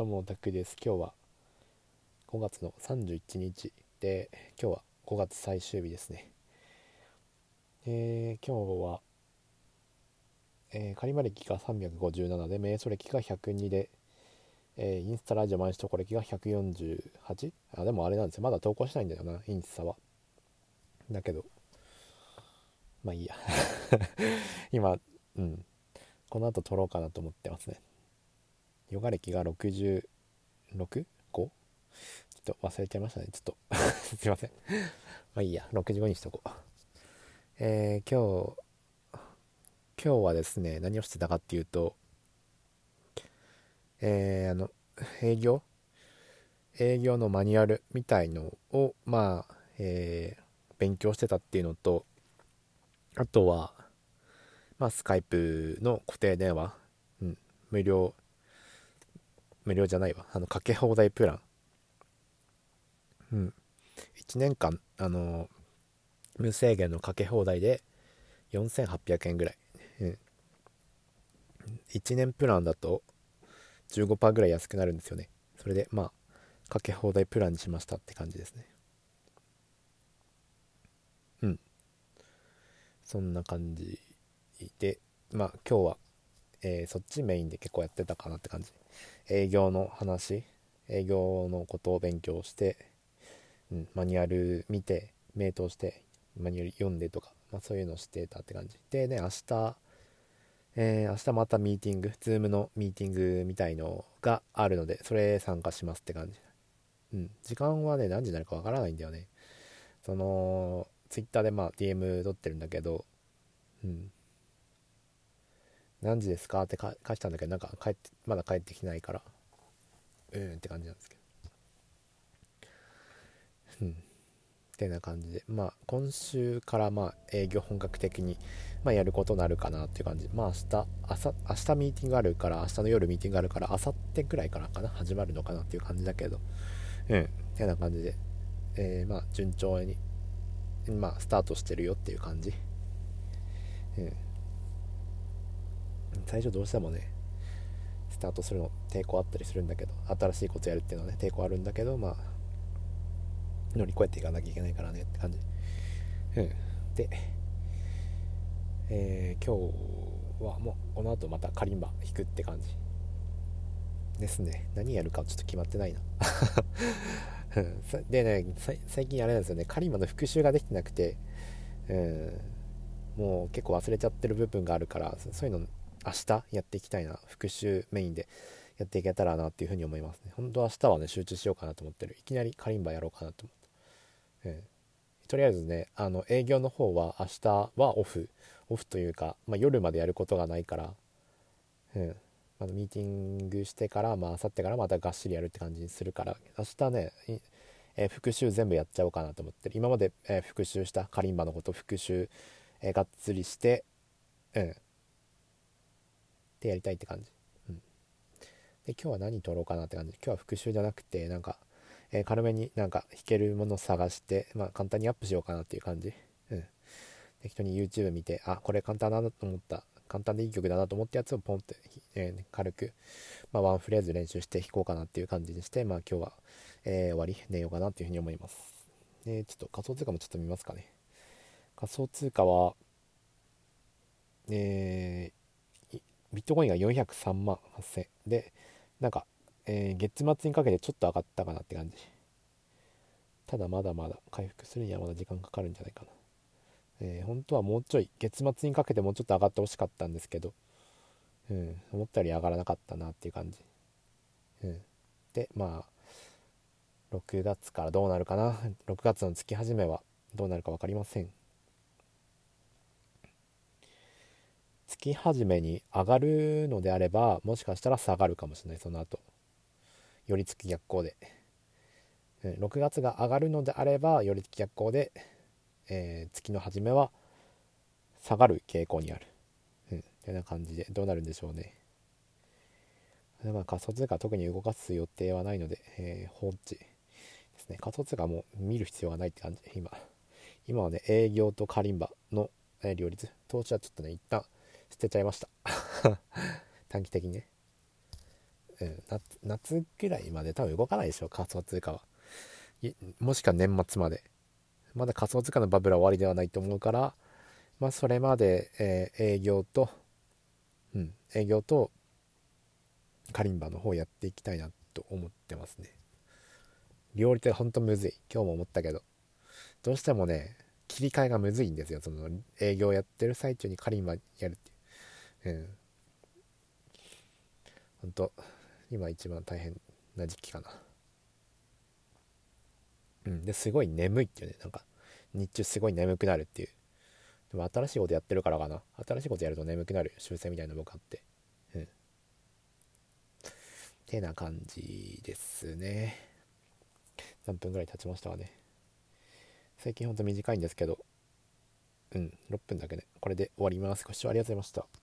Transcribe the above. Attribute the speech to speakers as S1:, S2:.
S1: どうもタクです。今日は5月の31日で今日は5月最終日ですね。えー、今日は、えー、カリマ歴が357で瞑想歴が102で、えー、インスタラジオ毎日投稿歴が 148? あでもあれなんですよ。まだ投稿しないんだよなインスタは。だけどまあいいや。今うん。この後撮ろうかなと思ってますね。ヨガ歴が 66?5? ちょっと忘れちゃいましたね。ちょっと。すいません。まあいいや。65にしとこう。えー、今日今日はですね何をしてたかっていうとえー、あの営業？営業のマニュアルみたいのをまあ、えー、勉強してたっていうのとあとはまあスカイプの固定電話、うん、無料無料じゃないわ。あのかけ放題プラン。うん。1年間あの無制限のかけ放題で4800円ぐらい、うん、1年プランだと15%ぐらい安くなるんですよね。それでまあかけ放題プランにしましたって感じですね。うん。そんな感じでまあ今日は、えー、そっちメインで結構やってたかなって感じ営業の話営業のことを勉強して、うん、マニュアル見て名答してマニュアル読んでとか、まあ、そういうのをしてたって感じでね明日えー、明日またミーティング、 Zoom のミーティングみたいのがあるので、それ参加しますって感じ。うん。時間はね、何時になるかわからないんだよね。その、ツイッターでまあ DM 取ってるんだけど、うん。何時ですか？って返したんだけど、なんか帰って、まだ帰ってきないから、うんって感じなんですけど。うん。ってな感じで、まあ、今週からまあ営業本格的に、まあ、やることになるかなっていう感じ。まあ、明日、朝、明日ミーティングあるから、明日の夜ミーティングあるから、明後日くらいからかな、始まるのかなっていう感じだけど、うん、ってな感じで、えー、まあ、順調に、まあ、スタートしてるよっていう感じ。うん。最初どうしてもね、スタートするの抵抗あったりするんだけど、新しいことやるっていうのはね、抵抗あるんだけど、まあ、乗り越えていかなきゃいけないからねって感じ。うん。で、えー、今日はもうこの後またカリンバ弾くって感じですね。何やるかちょっと決まってないな。でね、最近あれなんですよね、カリンバの復習ができてなくて、うん、もう結構忘れちゃってる部分があるから、そういうの明日やっていきたいな。復習メインでやっていけたらなっていうふうに思いますね。本当明日はね、集中しようかなと思ってる。いきなりカリンバやろうかなと思って。えー、とりあえずねあの営業の方は明日はオフオフというか、まあ、夜までやることがないから、うんまだミーティングしてからまあ明後日からまたがっしりやるって感じにするから明日ね、えー、復習全部やっちゃおうかなと思ってる今まで、えー、復習したカリンバのこと復習、えー、がっつりしてうんでやりたいって感じ、うん、で今日は何撮ろうかなって感じ今日は復習じゃなくてなんかえー、軽めになんか弾けるもの探して、まあ、簡単にアップしようかなっていう感じ。うん。適当に YouTube 見て、あ、これ簡単だなと思った、簡単でいい曲だなと思ったやつをポンって、えー、軽く、まあ、ワンフレーズ練習して弾こうかなっていう感じにして、まあ今日は、えー、終わり、寝ようかなっていうふうに思います。えちょっと仮想通貨もちょっと見ますかね。仮想通貨は、えビットコインが403万8000で、なんかえー、月末にかけてちょっと上がったかなって感じ。ただまだまだ回復するにはまだ時間かかるんじゃないかな、えー、本当はもうちょい月末にかけてもうちょっと上がってほしかったんですけど、うん、思ったより上がらなかったなっていう感じ、うん、でまあ6月からどうなるかな。6月の月始めはどうなるか分かりません。月始めに上がるのであればもしかしたら下がるかもしれないその後。寄り付き逆行で、6月が上がるのであれば寄り付き逆行で、えー、月の初めは下がる傾向にある、うん、というような感じでどうなるんでしょうね。でまあ仮想通貨特に動かす予定はないので、えー、放置ですね。仮想通貨も見る必要がないって感じ。今。今はね営業とカリンバの、え、両立。投資はちょっとね一旦捨てちゃいました。短期的にね。うん夏夏ぐらいまで多分動かないでしょ仮想通貨は。もしくは年末まで。まだ仮想通貨のバブルは終わりではないと思うからまあそれまで、えー営業とうん営業とカリンバの方やっていきたいなと思ってますね。両立ほんとむずい。今日も思ったけど。どうしてもね切り替えがむずいんですよ。その営業やってる最中にカリンバやるってうん。ほんと今一番大変な時期かな。うん。ですごい眠いっていうね。なんか日中すごい眠くなるっていう。でも新しいことやってるからかな。新しいことやると眠くなる習性みたいなの僕あって。うん。てな感じですね。何分ぐらい経ちましたかね。最近ほんと短いんですけど。うん。6分だけね。これで終わります。ご視聴ありがとうございました。